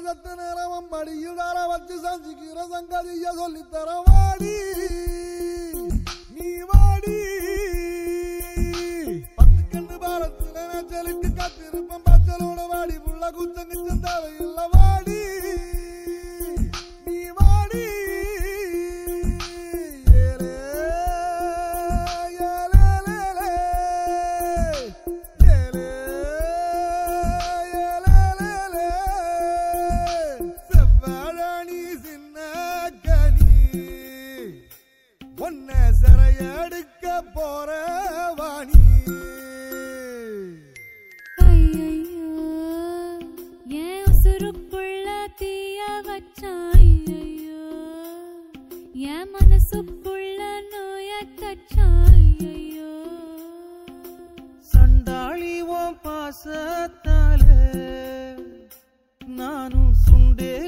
சத்து நேரம் மடியுடார வச்சு சஞ்சிக்கிற சங்கதிய சொல்லித்தர வாடி. நீ வாடி. பத்து கண்டு பாலத்துல மேச்சலுக்கு காத்திருப்பம் பச்சலோட வாடி புள்ள குச்சங்கிச்ச தேவையில்ல சிறையெடுக்க போற வாணி. என் மனசுக்குள்ள நோய கச்சான் ஐயையோ. சண்டாளி ஓம் பாசத்தால நானும் சுண்டேலியான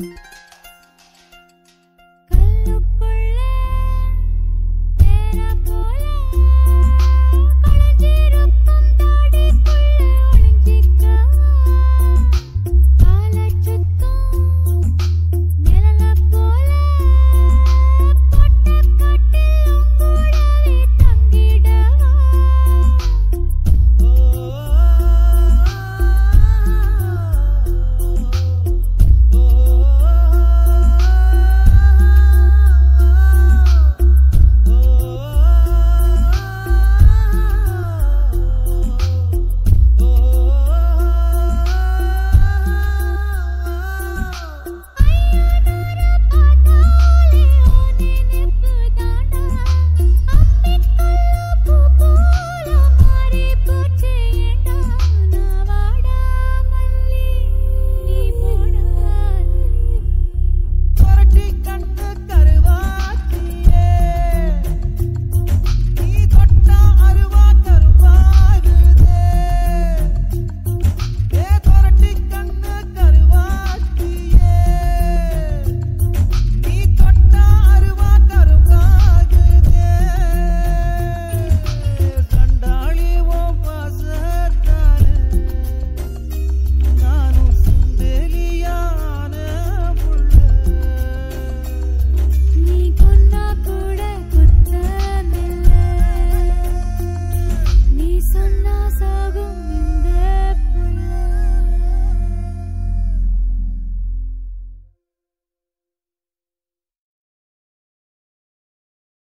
you